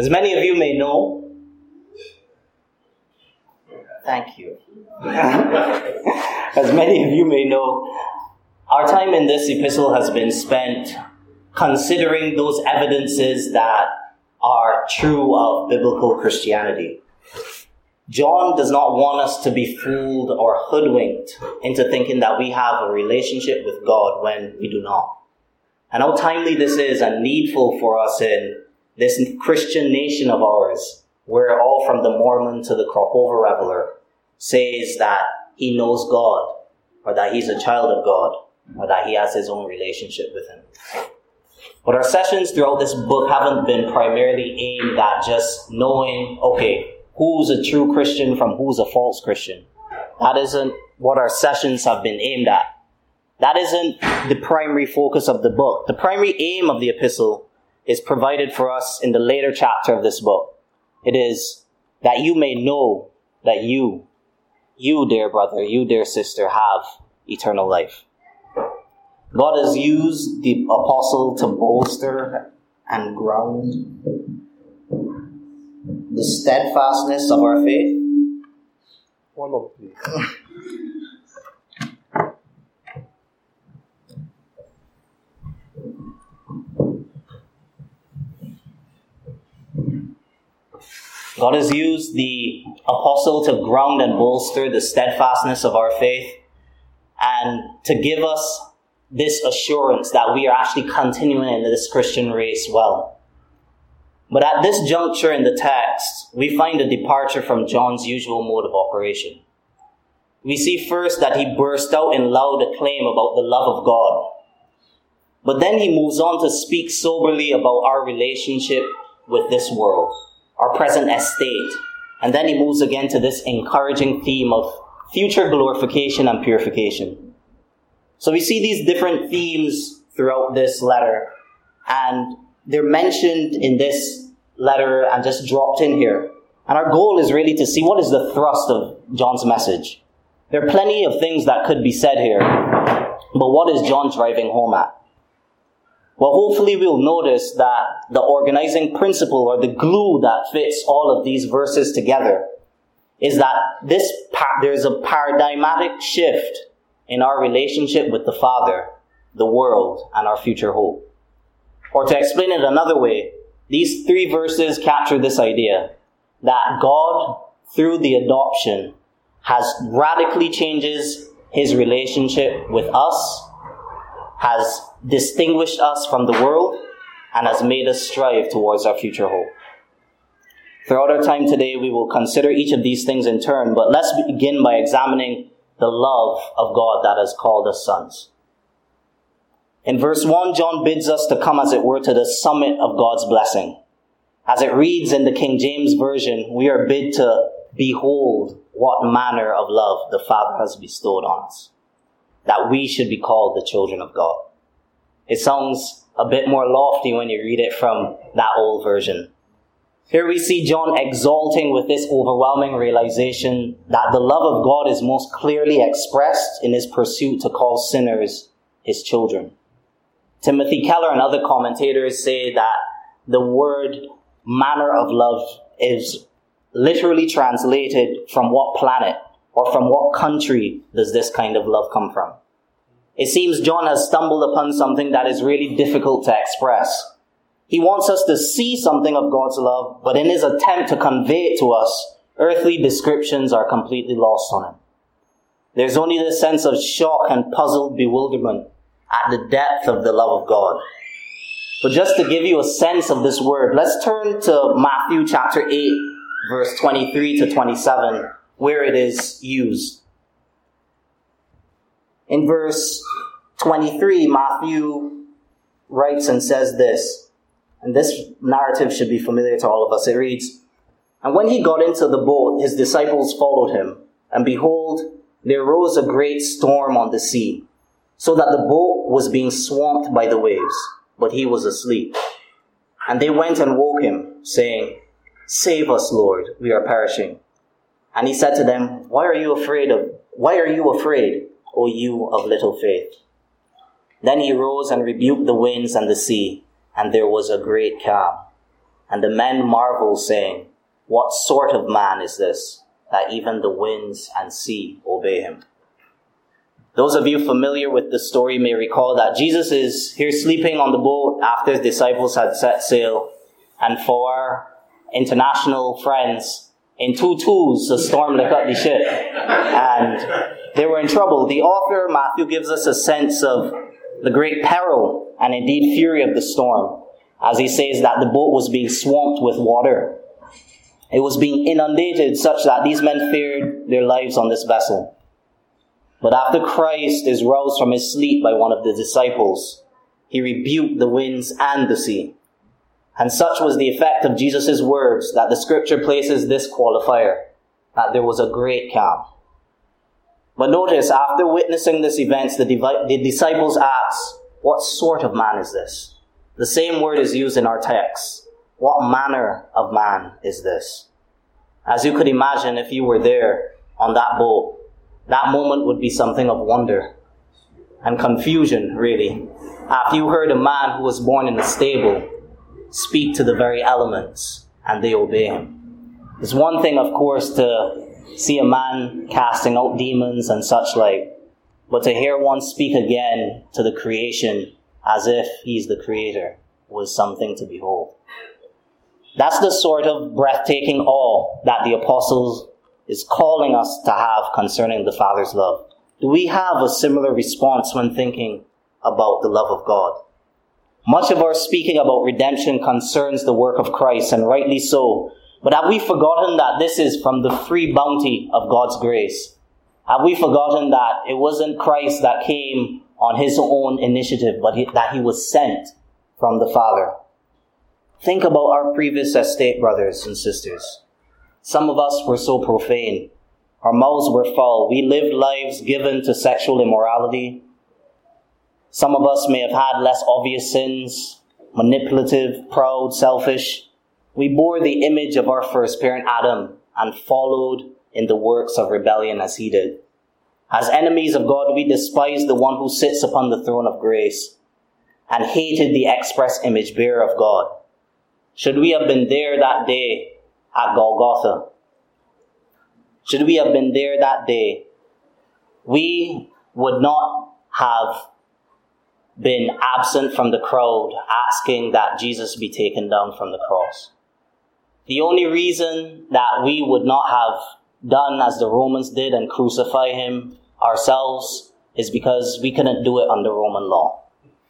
As many of you may know, thank you. As many of you may know, our time in this epistle has been spent considering those evidences that are true of biblical Christianity. John does not want us to be fooled or hoodwinked into thinking that we have a relationship with God when we do not. And how timely this is and needful for us in this Christian nation of ours, where all from the Mormon to the crop over reveler says that he knows God, or that he's a child of God, or that he has his own relationship with him. But our sessions throughout this book haven't been primarily aimed at just knowing, okay, who's a true Christian from who's a false Christian. That isn't what our sessions have been aimed at. That isn't the primary focus of the book. The primary aim of the epistle is provided for us in the later chapter of this book. It is that you may know that you, you dear brother, you dear sister, have eternal life. God has used the apostle to bolster and ground the steadfastness of our faith. One please. God has used the apostle to ground and bolster the steadfastness of our faith and to give us this assurance that we are actually continuing in this Christian race well. But at this juncture in the text, we find a departure from John's usual mode of operation. We see first that he burst out in loud acclaim about the love of God. But then he moves on to speak soberly about our relationship with this world, our present estate. And then he moves again to this encouraging theme of future glorification and purification. So we see these different themes throughout this letter, and they're mentioned in this letter and just dropped in here. And our goal is really to see what is the thrust of John's message. There are plenty of things that could be said here, but what is John driving home at? Well, hopefully we'll notice that the organizing principle or the glue that fits all of these verses together is that this, there's a paradigmatic shift in our relationship with the Father, the world, and our future hope. Or to explain it another way, these three verses capture this idea that God, through the adoption, has radically changes his relationship with us, has distinguished us from the world, and has made us strive towards our future hope. Throughout our time today, we will consider each of these things in turn, but let's begin by examining the love of God that has called us sons. In verse 1, John bids us to come, as it were, to the summit of God's blessing. As it reads in the King James Version, we are bid to behold what manner of love the Father has bestowed on us, that we should be called the children of God. It sounds a bit more lofty when you read it from that old version. Here we see John exalting with this overwhelming realization that the love of God is most clearly expressed in his pursuit to call sinners his children. Timothy Keller and other commentators say that the word manner of love is literally translated from what planet or from what country does this kind of love come from. It seems John has stumbled upon something that is really difficult to express. He wants us to see something of God's love, but in his attempt to convey it to us, earthly descriptions are completely lost on him. There's only this sense of shock and puzzled bewilderment at the depth of the love of God. But just to give you a sense of this word, let's turn to Matthew chapter 8, verse 23 to 27, where it is used. In verse 23, Matthew writes and says this and this narrative should be familiar to all of us. It reads, And when he got into the boat, his disciples followed him. And behold, there rose a great storm on the sea, so that the boat was being swamped by the waves, but he was asleep. And they went and woke him, saying, Save us, Lord, we are perishing. And he said to them, Why are you afraid of, why are you afraid, O you of little faith? Then he rose and rebuked the winds and the sea and there was a great calm. And the men marveled, saying, What sort of man is this, that even the winds and sea obey him? Those of you familiar with the story may recall that Jesus is here sleeping on the boat after his disciples had set sail, and for our international friends, in two tools, the storm the ship, and they were in trouble. The author, Matthew, gives us a sense of the great peril and indeed fury of the storm, as he says that the boat was being swamped with water. It was being inundated such that these men feared their lives on this vessel. But after Christ is roused from his sleep by one of the disciples, he rebuked the winds and the sea. And such was the effect of Jesus' words that the scripture places this qualifier, that there was a great calm. But notice, after witnessing this event, the, the disciples asked, What sort of man is this? The same word is used in our text. What manner of man is this? As you could imagine, if you were there on that boat, that moment would be something of wonder and confusion, really. After you heard a man who was born in a stable speak to the very elements and they obey him. It's one thing, of course, to see a man casting out demons and such like, but to hear one speak again to the creation as if he's the creator was something to behold. That's the sort of breathtaking awe that the apostles is calling us to have concerning the Father's love. Do we have a similar response when thinking about the love of God? Much of our speaking about redemption concerns the work of Christ, and rightly so. But have we forgotten that this is from the free bounty of God's grace? Have we forgotten that it wasn't Christ that came on his own initiative, but he, that he was sent from the Father? Think about our previous estate, brothers and sisters. Some of us were so profane. Our mouths were foul. We lived lives given to sexual immorality. Some of us may have had less obvious sins, manipulative, proud, selfish. We bore the image of our first parent Adam and followed in the works of rebellion as he did. As enemies of God, we despised the one who sits upon the throne of grace and hated the express image bearer of God. Should we have been there that day at Golgotha? Should we have been there that day, we would not have been absent from the crowd asking that Jesus be taken down from the cross. The only reason that we would not have done as the Romans did and crucify him ourselves is because we couldn't do it under Roman law.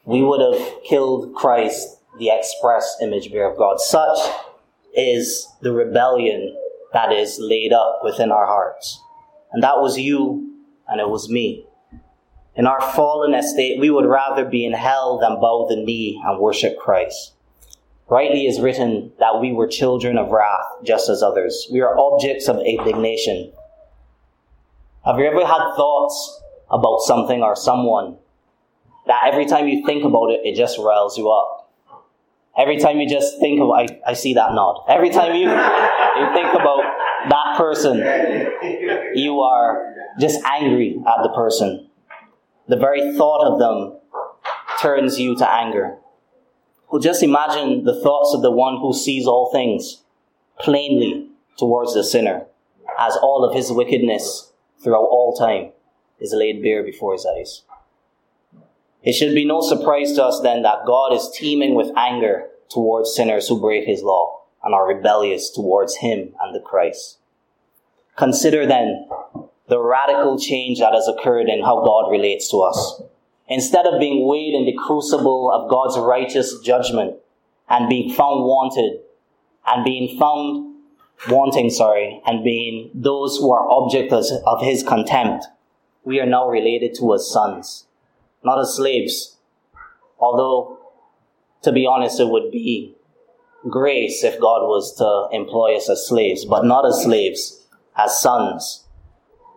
We would have killed Christ, the express image bearer of God. Such is the rebellion that is laid up within our hearts. And that was you and it was me. In our fallen estate, we would rather be in hell than bow the knee and worship Christ. Rightly is written that we were children of wrath, just as others. We are objects of indignation. Have you ever had thoughts about something or someone that every time you think about it, it just riles you up? Every time you just think of, I, I see that nod. Every time you, you think about that person, you are just angry at the person. The very thought of them turns you to anger. Well, just imagine the thoughts of the one who sees all things plainly towards the sinner, as all of his wickedness throughout all time is laid bare before his eyes. It should be no surprise to us then that God is teeming with anger towards sinners who break his law and are rebellious towards him and the Christ. Consider then the radical change that has occurred in how God relates to us. Instead of being weighed in the crucible of God's righteous judgment and being found wanted and being found wanting, sorry, and being those who are objects of his contempt, we are now related to as sons, not as slaves. Although, to be honest, it would be grace if God was to employ us as slaves, but not as slaves, as sons.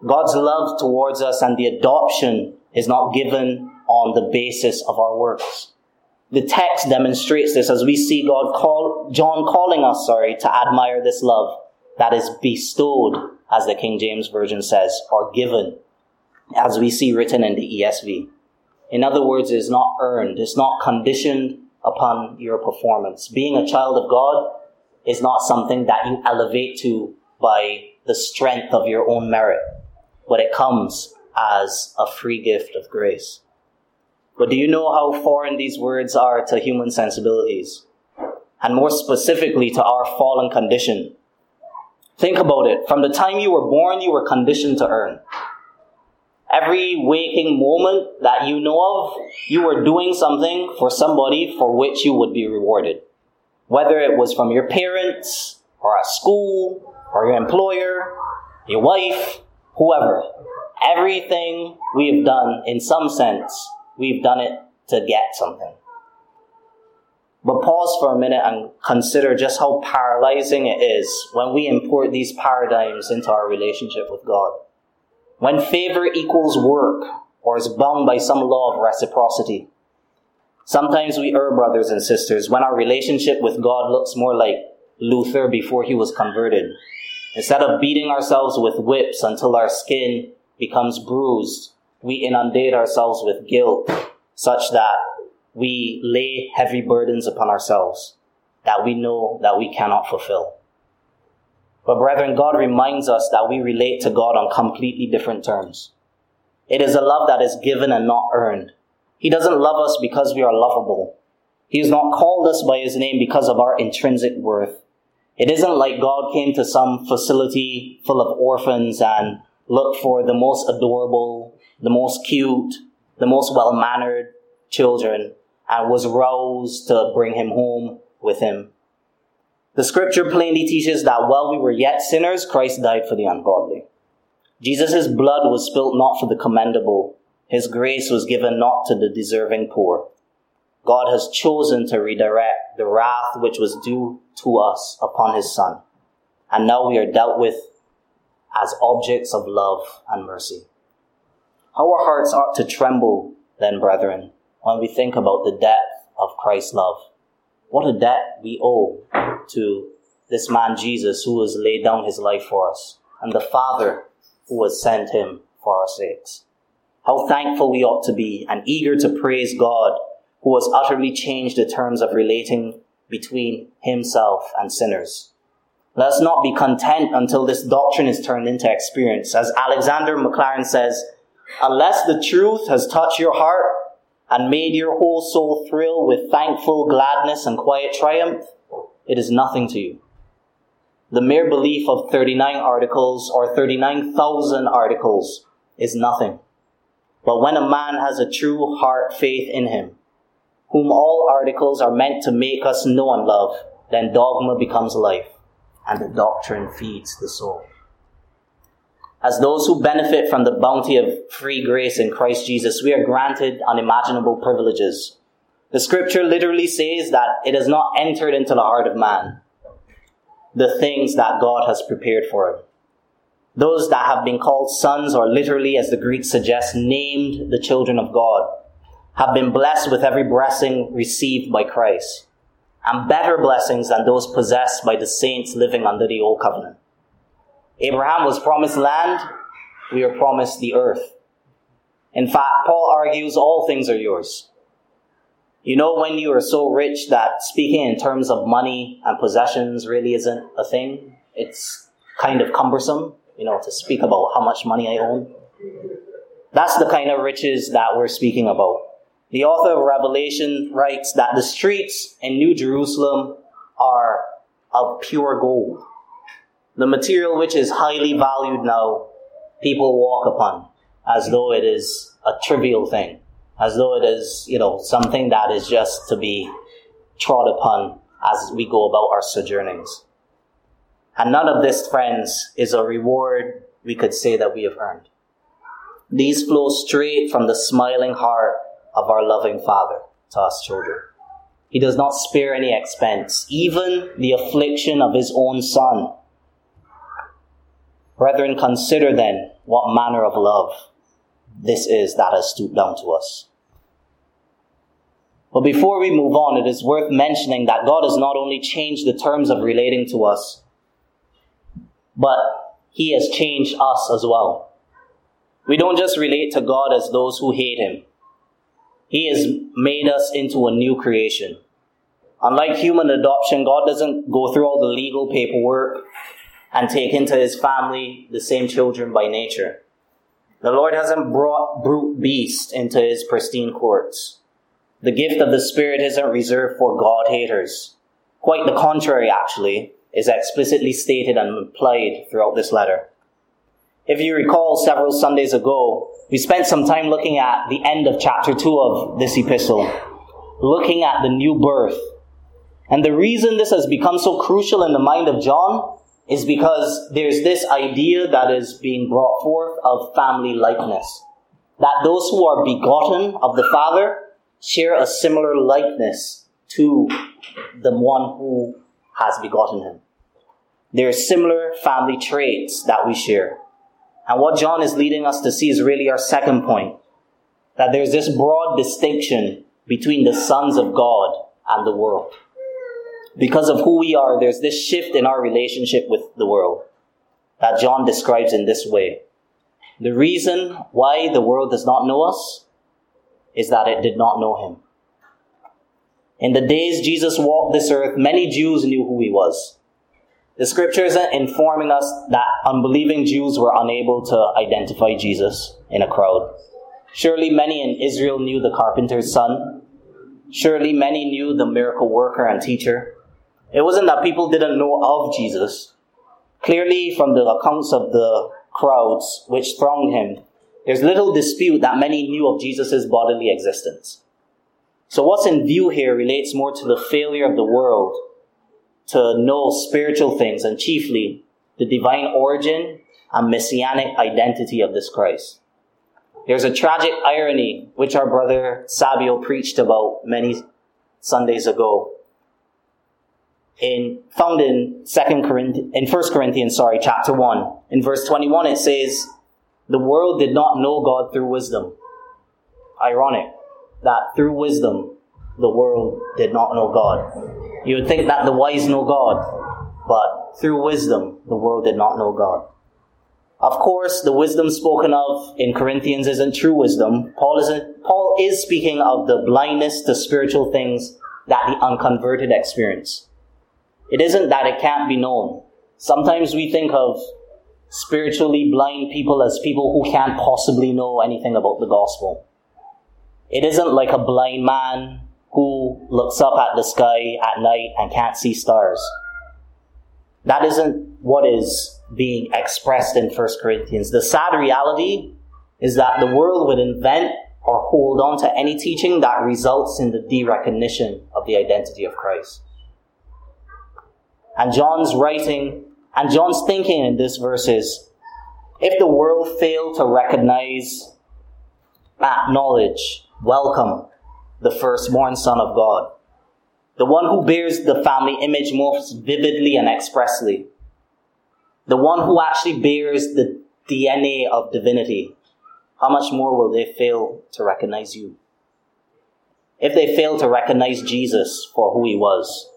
God's love towards us and the adoption is not given on the basis of our works. The text demonstrates this as we see God call, John calling us, sorry, to admire this love that is bestowed, as the King James Version says, or given, as we see written in the ESV. In other words, it is not earned, it's not conditioned upon your performance. Being a child of God is not something that you elevate to by the strength of your own merit, but it comes as a free gift of grace. But do you know how foreign these words are to human sensibilities? And more specifically to our fallen condition. Think about it. From the time you were born, you were conditioned to earn. Every waking moment that you know of, you were doing something for somebody for which you would be rewarded. Whether it was from your parents, or at school, or your employer, your wife, whoever. Everything we've done, in some sense, we've done it to get something. But pause for a minute and consider just how paralyzing it is when we import these paradigms into our relationship with God. When favor equals work or is bound by some law of reciprocity. Sometimes we err, brothers and sisters, when our relationship with God looks more like Luther before he was converted. Instead of beating ourselves with whips until our skin becomes bruised, we inundate ourselves with guilt such that we lay heavy burdens upon ourselves that we know that we cannot fulfill. But brethren, God reminds us that we relate to God on completely different terms. It is a love that is given and not earned. He doesn't love us because we are lovable. He has not called us by his name because of our intrinsic worth. It isn't like God came to some facility full of orphans and looked for the most adorable, the most cute, the most well-mannered children and was roused to bring him home with him. The scripture plainly teaches that while we were yet sinners, Christ died for the ungodly. Jesus' blood was spilt not for the commendable. His grace was given not to the deserving poor. God has chosen to redirect the wrath which was due to us upon his son. And now we are dealt with as objects of love and mercy. How our hearts ought to tremble then, brethren, when we think about the depth of Christ's love. What a debt we owe to this man Jesus who has laid down his life for us, and the Father who has sent him for our sakes. How thankful we ought to be and eager to praise God who has utterly changed the terms of relating between himself and sinners. Let us not be content until this doctrine is turned into experience. As Alexander Maclaren says, unless the truth has touched your heart and made your whole soul thrill with thankful gladness and quiet triumph, it is nothing to you. The mere belief of 39 articles or 39,000 articles is nothing. But when a man has a true heart faith in him, whom all articles are meant to make us know and love, then dogma becomes life, and the doctrine feeds the soul. As those who benefit from the bounty of free grace in Christ Jesus, we are granted unimaginable privileges. The scripture literally says that it has not entered into the heart of man the things that God has prepared for him. Those that have been called sons, or literally, as the Greek suggests, named the children of God, have been blessed with every blessing received by Christ, and better blessings than those possessed by the saints living under the old covenant. Abraham was promised land, we are promised the earth. In fact, Paul argues all things are yours. You know, when you are so rich that speaking in terms of money and possessions really isn't a thing, it's kind of cumbersome, you know, to speak about how much money I own. That's the kind of riches that we're speaking about. The author of Revelation writes that the streets in New Jerusalem are of pure gold. The material which is highly valued now, people walk upon as though it is a trivial thing as though it is, you know, something that is just to be trod upon as we go about our sojournings. And none of this, friends, is a reward we could say that we have earned. These flow straight from the smiling heart of our loving Father to us children. He does not spare any expense, even the affliction of his own Son. Brethren, consider then what manner of love this is that has stooped down to us. But before we move on, it is worth mentioning that God has not only changed the terms of relating to us, but He has changed us as well. We don't just relate to God as those who hate Him. He has made us into a new creation. Unlike human adoption, God doesn't go through all the legal paperwork and take into his family the same children by nature. The Lord hasn't brought brute beasts into his pristine courts. The gift of the Spirit isn't reserved for God haters. Quite the contrary, actually, is explicitly stated and implied throughout this letter. If you recall several Sundays ago, we spent some time looking at the end of chapter 2 of this epistle, looking at the new birth and the reason this has become so crucial in the mind of John is because there's this idea that is being brought forth of family likeness. That those who are begotten of the Father share a similar likeness to the one who has begotten him. There are similar family traits that we share. And what John is leading us to see is really our second point. That there's this broad distinction between the sons of God and the world because of who we are, there's this shift in our relationship with the world that John describes in this way. The reason why the world does not know us is that it did not know him. In the days Jesus walked this earth, many Jews knew who he was. The scriptures are informing us that unbelieving Jews were unable to identify Jesus in a crowd. Surely many in Israel knew the carpenter's son. Surely many knew the miracle worker and teacher. It wasn't that people didn't know of Jesus. Clearly, from the accounts of the crowds which thronged him, there's little dispute that many knew of Jesus' bodily existence. So, what's in view here relates more to the failure of the world to know spiritual things and chiefly the divine origin and messianic identity of this Christ. There's a tragic irony which our brother Sabio preached about many Sundays ago in found in Second Corinthians, in First Corinthians, sorry, chapter one, in verse twenty-one, it says, "The world did not know God through wisdom." Ironic that through wisdom, the world did not know God. You would think that the wise know God, but through wisdom, the world did not know God. Of course, the wisdom spoken of in Corinthians isn't true wisdom. Paul isn't, Paul is speaking of the blindness to spiritual things that the unconverted experience. It isn't that it can't be known. Sometimes we think of spiritually blind people as people who can't possibly know anything about the gospel. It isn't like a blind man who looks up at the sky at night and can't see stars. That isn't what is being expressed in 1 Corinthians. The sad reality is that the world would invent or hold on to any teaching that results in the derecognition of the identity of Christ. And John's writing and John's thinking in this verse is if the world failed to recognize, acknowledge, welcome the firstborn Son of God, the one who bears the family image most vividly and expressly, the one who actually bears the DNA of divinity, how much more will they fail to recognize you? If they fail to recognize Jesus for who he was,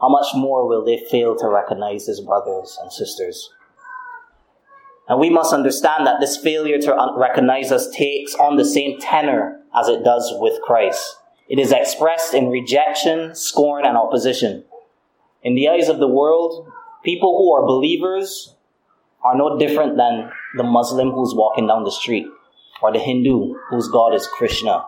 how much more will they fail to recognize his brothers and sisters? And we must understand that this failure to recognize us takes on the same tenor as it does with Christ. It is expressed in rejection, scorn, and opposition. In the eyes of the world, people who are believers are no different than the Muslim who's walking down the street, or the Hindu whose God is Krishna,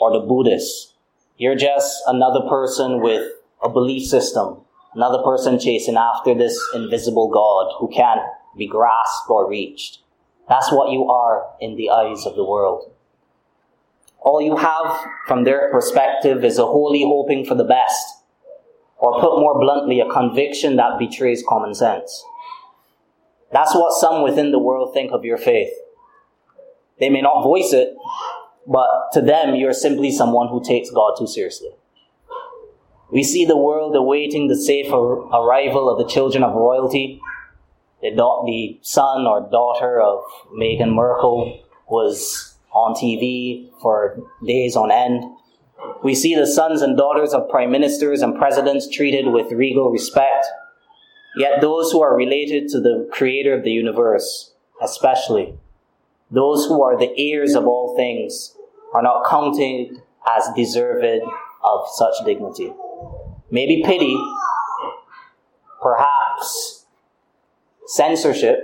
or the Buddhist. You're just another person with a belief system, another person chasing after this invisible God who can't be grasped or reached. That's what you are in the eyes of the world. All you have from their perspective is a holy hoping for the best, or put more bluntly, a conviction that betrays common sense. That's what some within the world think of your faith. They may not voice it, but to them, you're simply someone who takes God too seriously. We see the world awaiting the safe arrival of the children of royalty. The, son or daughter of Meghan Markle was on TV for days on end. We see the sons and daughters of prime ministers and presidents treated with regal respect. Yet those who are related to the creator of the universe, especially those who are the heirs of all things, are not counted as deserved of such dignity. maybe pity, perhaps censorship,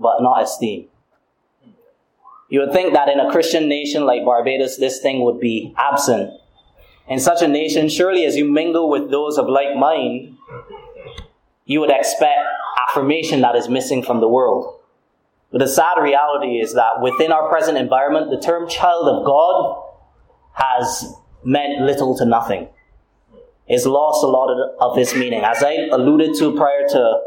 but not esteem. You would think that in a Christian nation like Barbados, this thing would be absent. In such a nation, surely as you mingle with those of like mind, you would expect affirmation that is missing from the world. But the sad reality is that within our present environment, the term child of God has meant little to nothing. It's lost a lot of its meaning. As I alluded to prior to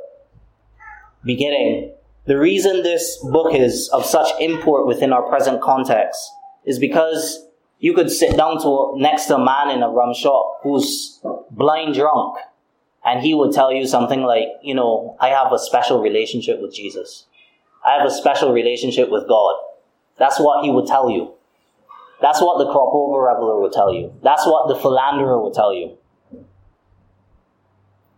beginning, the reason this book is of such import within our present context is because you could sit down to next to a man in a rum shop who's blind drunk and he would tell you something like, you know, I have a special relationship with Jesus. I have a special relationship with God. That's what he would tell you. That's what the crop over reveler would tell you. That's what the philanderer would tell you.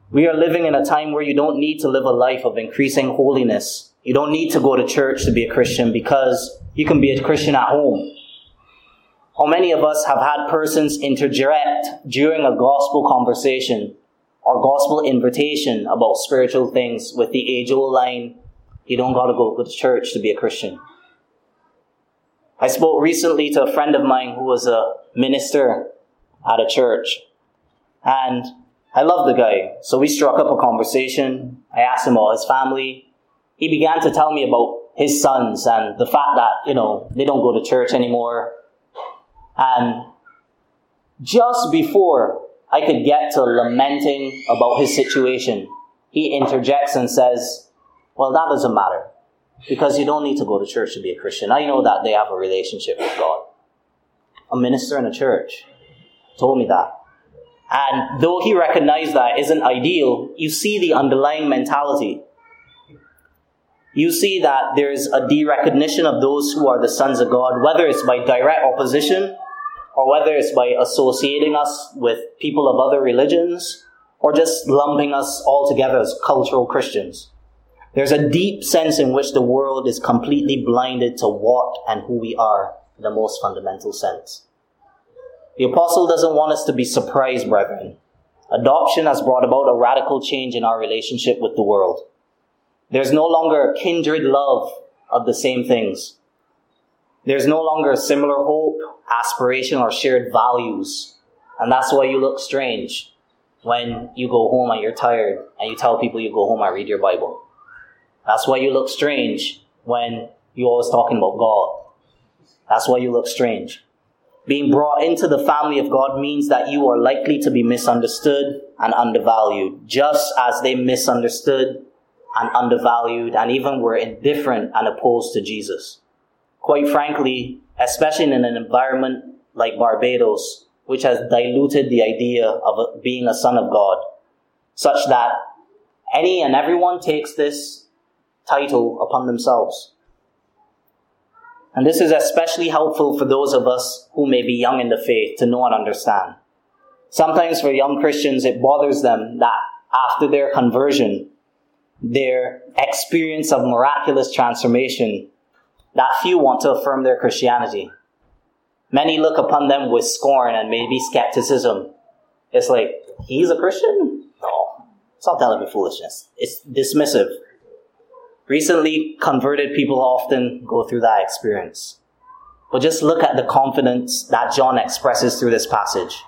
We are living in a time where you don't need to live a life of increasing holiness. You don't need to go to church to be a Christian because you can be a Christian at home. How many of us have had persons interject during a gospel conversation or gospel invitation about spiritual things with the age old line, you don't gotta go to church to be a Christian. I spoke recently to a friend of mine who was a minister at a church. And I love the guy. So we struck up a conversation. I asked him about his family. He began to tell me about his sons and the fact that, you know, they don't go to church anymore. And just before I could get to lamenting about his situation, he interjects and says, Well, that doesn't matter because you don't need to go to church to be a Christian. I know that they have a relationship with God. A minister in a church told me that. And though he recognized that isn't ideal, you see the underlying mentality. You see that there's a de-recognition of those who are the sons of God, whether it's by direct opposition or whether it's by associating us with people of other religions or just lumping us all together as cultural Christians. There's a deep sense in which the world is completely blinded to what and who we are in the most fundamental sense. The apostle doesn't want us to be surprised, brethren. Adoption has brought about a radical change in our relationship with the world. There's no longer a kindred love of the same things. There's no longer a similar hope, aspiration, or shared values. And that's why you look strange when you go home and you're tired and you tell people you go home and read your Bible. That's why you look strange when you're always talking about God. That's why you look strange. Being brought into the family of God means that you are likely to be misunderstood and undervalued, just as they misunderstood and undervalued and even were indifferent and opposed to Jesus. Quite frankly, especially in an environment like Barbados, which has diluted the idea of being a son of God, such that any and everyone takes this title upon themselves. And this is especially helpful for those of us who may be young in the faith to know and understand. Sometimes for young Christians, it bothers them that after their conversion, their experience of miraculous transformation, that few want to affirm their Christianity. Many look upon them with scorn and maybe skepticism. It's like, he's a Christian? No. Stop telling me foolishness. It's dismissive. Recently converted people often go through that experience. But just look at the confidence that John expresses through this passage.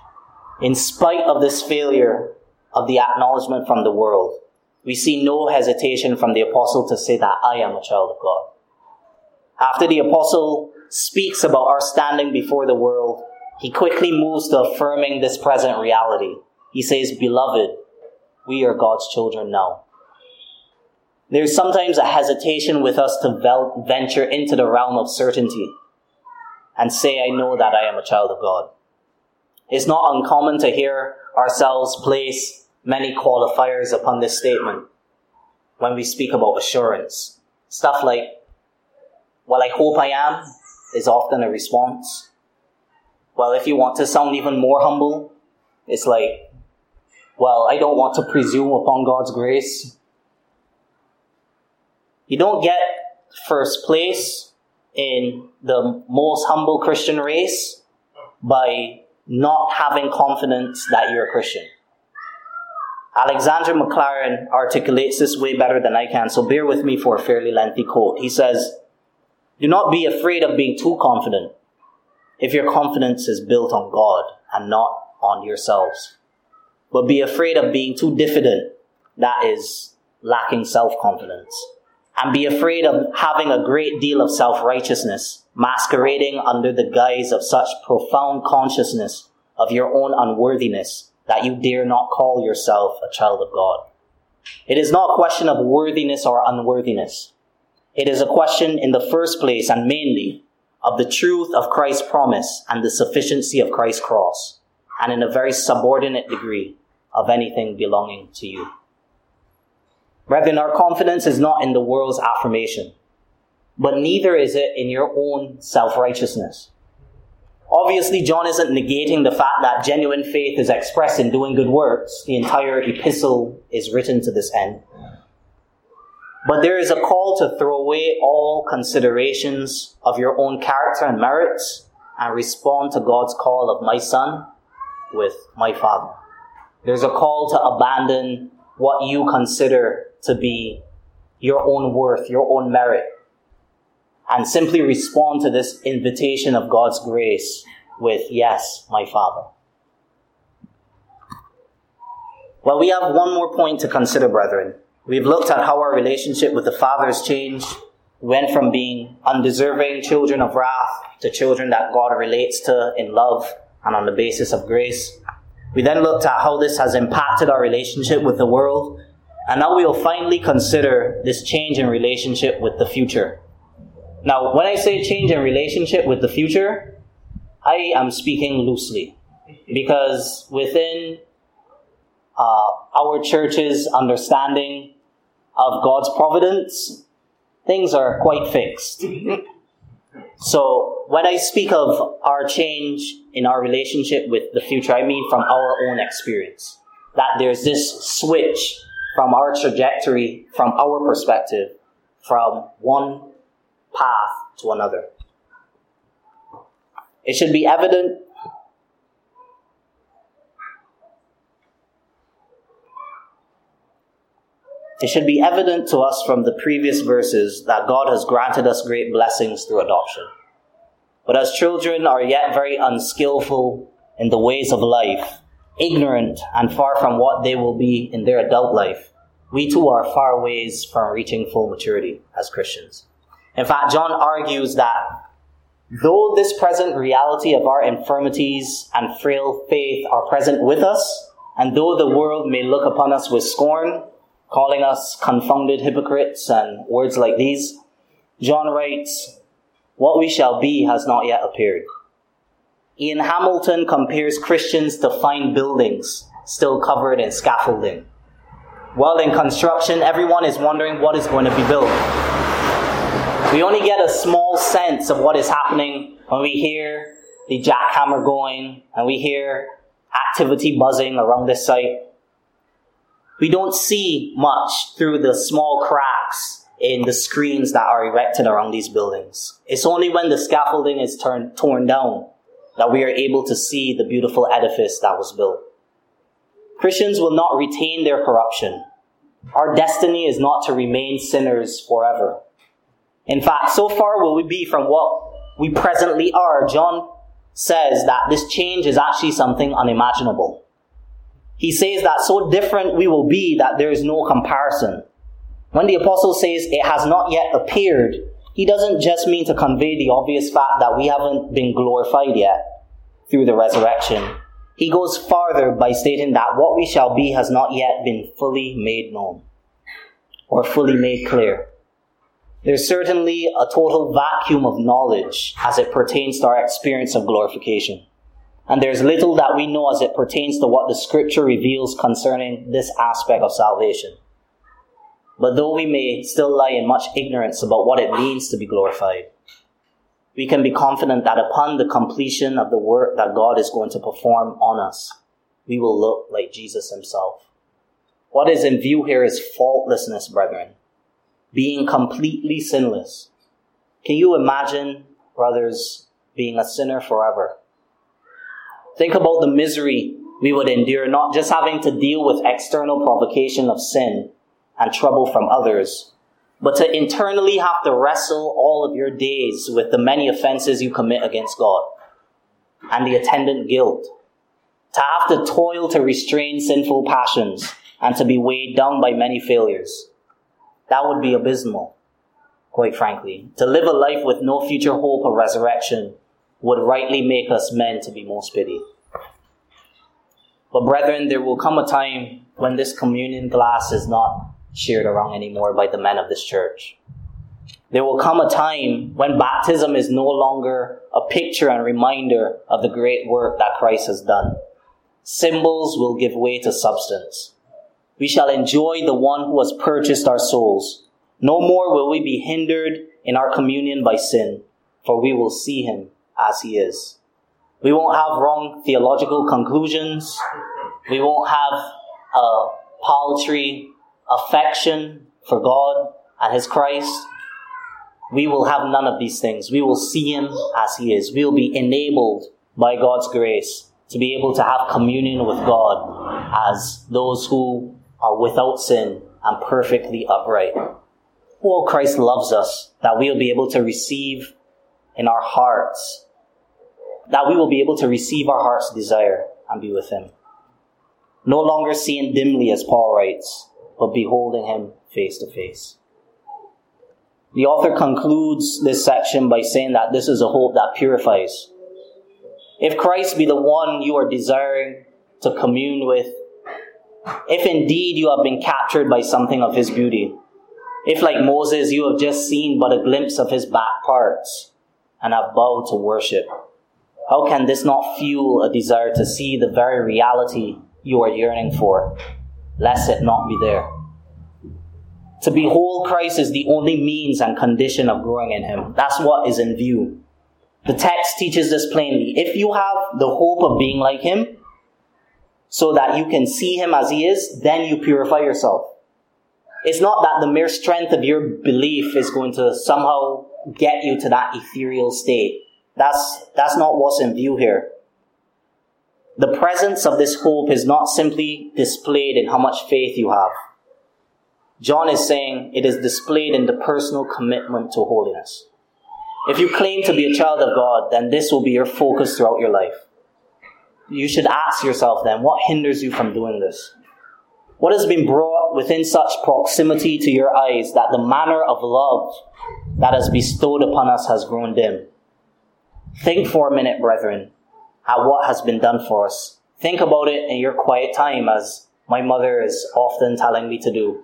In spite of this failure of the acknowledgement from the world, we see no hesitation from the apostle to say that I am a child of God. After the apostle speaks about our standing before the world, he quickly moves to affirming this present reality. He says, Beloved, we are God's children now. There's sometimes a hesitation with us to vel- venture into the realm of certainty and say, I know that I am a child of God. It's not uncommon to hear ourselves place many qualifiers upon this statement when we speak about assurance. Stuff like, well, I hope I am, is often a response. Well, if you want to sound even more humble, it's like, well, I don't want to presume upon God's grace. You don't get first place in the most humble Christian race by not having confidence that you're a Christian. Alexander Maclaren articulates this way better than I can, so bear with me for a fairly lengthy quote. He says, Do not be afraid of being too confident if your confidence is built on God and not on yourselves. But be afraid of being too diffident, that is, lacking self confidence. And be afraid of having a great deal of self righteousness masquerading under the guise of such profound consciousness of your own unworthiness that you dare not call yourself a child of God. It is not a question of worthiness or unworthiness. It is a question in the first place and mainly of the truth of Christ's promise and the sufficiency of Christ's cross, and in a very subordinate degree of anything belonging to you. Brethren, our confidence is not in the world's affirmation, but neither is it in your own self righteousness. Obviously, John isn't negating the fact that genuine faith is expressed in doing good works. The entire epistle is written to this end. But there is a call to throw away all considerations of your own character and merits and respond to God's call of my son with my father. There's a call to abandon what you consider to be your own worth, your own merit, and simply respond to this invitation of God's grace with, Yes, my Father. Well, we have one more point to consider, brethren. We've looked at how our relationship with the Father has changed. We went from being undeserving children of wrath to children that God relates to in love and on the basis of grace. We then looked at how this has impacted our relationship with the world. And now we'll finally consider this change in relationship with the future. Now, when I say change in relationship with the future, I am speaking loosely because within uh, our church's understanding of God's providence, things are quite fixed. So, when I speak of our change in our relationship with the future, I mean from our own experience. That there's this switch from our trajectory, from our perspective, from one path to another. It should be evident It should be evident to us from the previous verses that God has granted us great blessings through adoption. But as children are yet very unskillful in the ways of life, ignorant and far from what they will be in their adult life, we too are far ways from reaching full maturity as Christians. In fact, John argues that though this present reality of our infirmities and frail faith are present with us, and though the world may look upon us with scorn, calling us confounded hypocrites and words like these, John writes, What we shall be has not yet appeared. Ian Hamilton compares Christians to fine buildings still covered in scaffolding. While in construction, everyone is wondering what is going to be built. We only get a small sense of what is happening when we hear the jackhammer going and we hear activity buzzing around this site. We don't see much through the small cracks in the screens that are erected around these buildings. It's only when the scaffolding is turn, torn down that we are able to see the beautiful edifice that was built. Christians will not retain their corruption. Our destiny is not to remain sinners forever. In fact, so far will we be from what we presently are. John says that this change is actually something unimaginable. He says that so different we will be that there is no comparison. When the apostle says it has not yet appeared, he doesn't just mean to convey the obvious fact that we haven't been glorified yet through the resurrection. He goes farther by stating that what we shall be has not yet been fully made known or fully made clear. There's certainly a total vacuum of knowledge as it pertains to our experience of glorification. And there's little that we know as it pertains to what the scripture reveals concerning this aspect of salvation. But though we may still lie in much ignorance about what it means to be glorified, we can be confident that upon the completion of the work that God is going to perform on us, we will look like Jesus himself. What is in view here is faultlessness, brethren being completely sinless. Can you imagine, brothers, being a sinner forever? Think about the misery we would endure, not just having to deal with external provocation of sin and trouble from others, but to internally have to wrestle all of your days with the many offenses you commit against God and the attendant guilt. To have to toil to restrain sinful passions and to be weighed down by many failures. That would be abysmal, quite frankly. To live a life with no future hope of resurrection would rightly make us men to be most pitied. But brethren, there will come a time when this communion glass is not shared around anymore by the men of this church. There will come a time when baptism is no longer a picture and reminder of the great work that Christ has done. Symbols will give way to substance. We shall enjoy the one who has purchased our souls. No more will we be hindered in our communion by sin, for we will see him as he is. We won't have wrong theological conclusions. We won't have a paltry affection for God and his Christ. We will have none of these things. We will see him as he is. We will be enabled by God's grace to be able to have communion with God as those who are without sin and perfectly upright. Oh, Christ loves us that we will be able to receive in our hearts, that we will be able to receive our heart's desire and be with Him. No longer seeing dimly, as Paul writes, but beholding Him face to face. The author concludes this section by saying that this is a hope that purifies. If Christ be the one you are desiring to commune with, if indeed you have been captured by something of his beauty, if like Moses you have just seen but a glimpse of his back parts and have bowed to worship, how can this not fuel a desire to see the very reality you are yearning for, lest it not be there? To behold Christ is the only means and condition of growing in Him. That's what is in view. The text teaches this plainly. If you have the hope of being like Him, so that you can see Him as He is, then you purify yourself. It's not that the mere strength of your belief is going to somehow get you to that ethereal state. That's, that's not what's in view here. The presence of this hope is not simply displayed in how much faith you have John is saying it is displayed in the personal commitment to holiness. If you claim to be a child of God, then this will be your focus throughout your life. You should ask yourself then, what hinders you from doing this? What has been brought within such proximity to your eyes that the manner of love that has bestowed upon us has grown dim? Think for a minute, brethren, at what has been done for us. Think about it in your quiet time, as my mother is often telling me to do.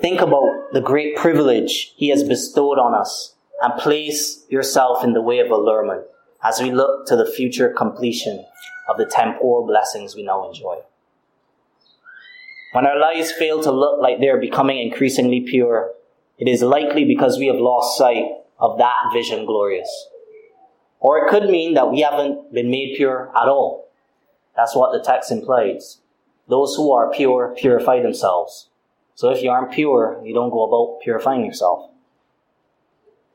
Think about the great privilege He has bestowed on us and place yourself in the way of allurement as we look to the future completion of the temporal blessings we now enjoy. When our lives fail to look like they're becoming increasingly pure, it is likely because we have lost sight of that vision glorious. Or it could mean that we haven't been made pure at all. That's what the text implies. Those who are pure purify themselves. So if you aren't pure, you don't go about purifying yourself.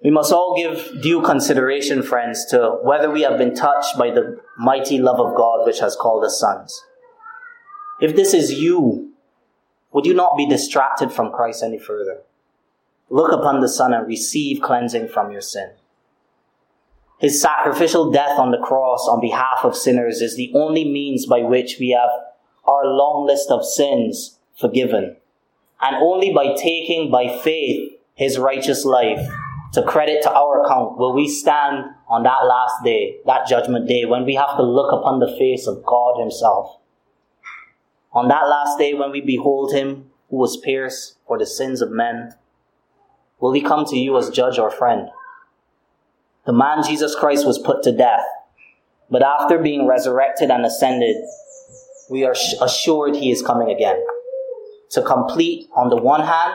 We must all give due consideration, friends, to whether we have been touched by the mighty love of God which has called us sons. If this is you, would you not be distracted from Christ any further? Look upon the Son and receive cleansing from your sin. His sacrificial death on the cross on behalf of sinners is the only means by which we have our long list of sins forgiven and only by taking by faith his righteous life to credit to our account will we stand on that last day, that judgment day, when we have to look upon the face of God himself. On that last day when we behold him who was pierced for the sins of men, will he come to you as judge or friend? The man Jesus Christ was put to death, but after being resurrected and ascended, we are assured he is coming again to complete, on the one hand,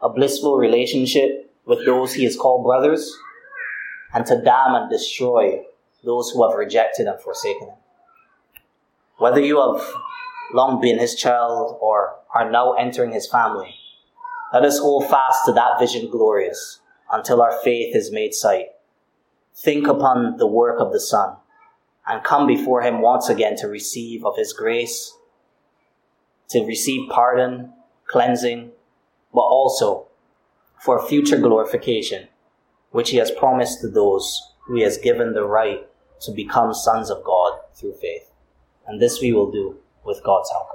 a blissful relationship with those he has called brothers, and to damn and destroy those who have rejected and forsaken him. Whether you have long been his child or are now entering his family, let us hold fast to that vision glorious until our faith is made sight. Think upon the work of the Son. and come before Him once again to receive of His grace, to receive pardon, cleansing, but also for future glorification, which He has promised to those who He has given the right to become sons of God through faith. And this we will do with God's help.